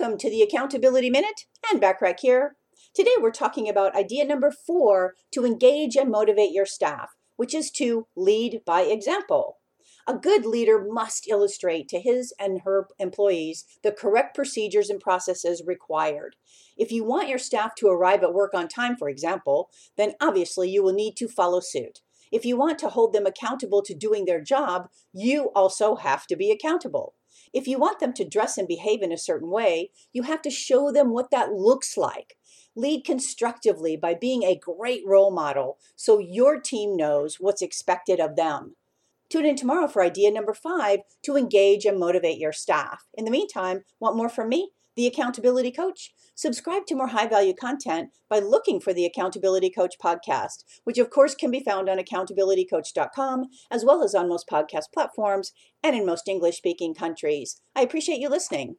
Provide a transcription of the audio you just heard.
Welcome to the Accountability Minute Anne Bachrach here. Today we're talking about idea number four to engage and motivate your staff, which is to lead by example. A good leader must illustrate to his and her employees the correct procedures and processes required. If you want your staff to arrive at work on time, for example, then obviously you will need to follow suit. If you want to hold them accountable to doing their job, you also have to be accountable. If you want them to dress and behave in a certain way, you have to show them what that looks like. Lead constructively by being a great role model so your team knows what's expected of them. Tune in tomorrow for idea number five to engage and motivate your staff. In the meantime, want more from me? The Accountability Coach? Subscribe to more high value content by looking for the Accountability Coach podcast, which of course can be found on accountabilitycoach.com as well as on most podcast platforms and in most English speaking countries. I appreciate you listening.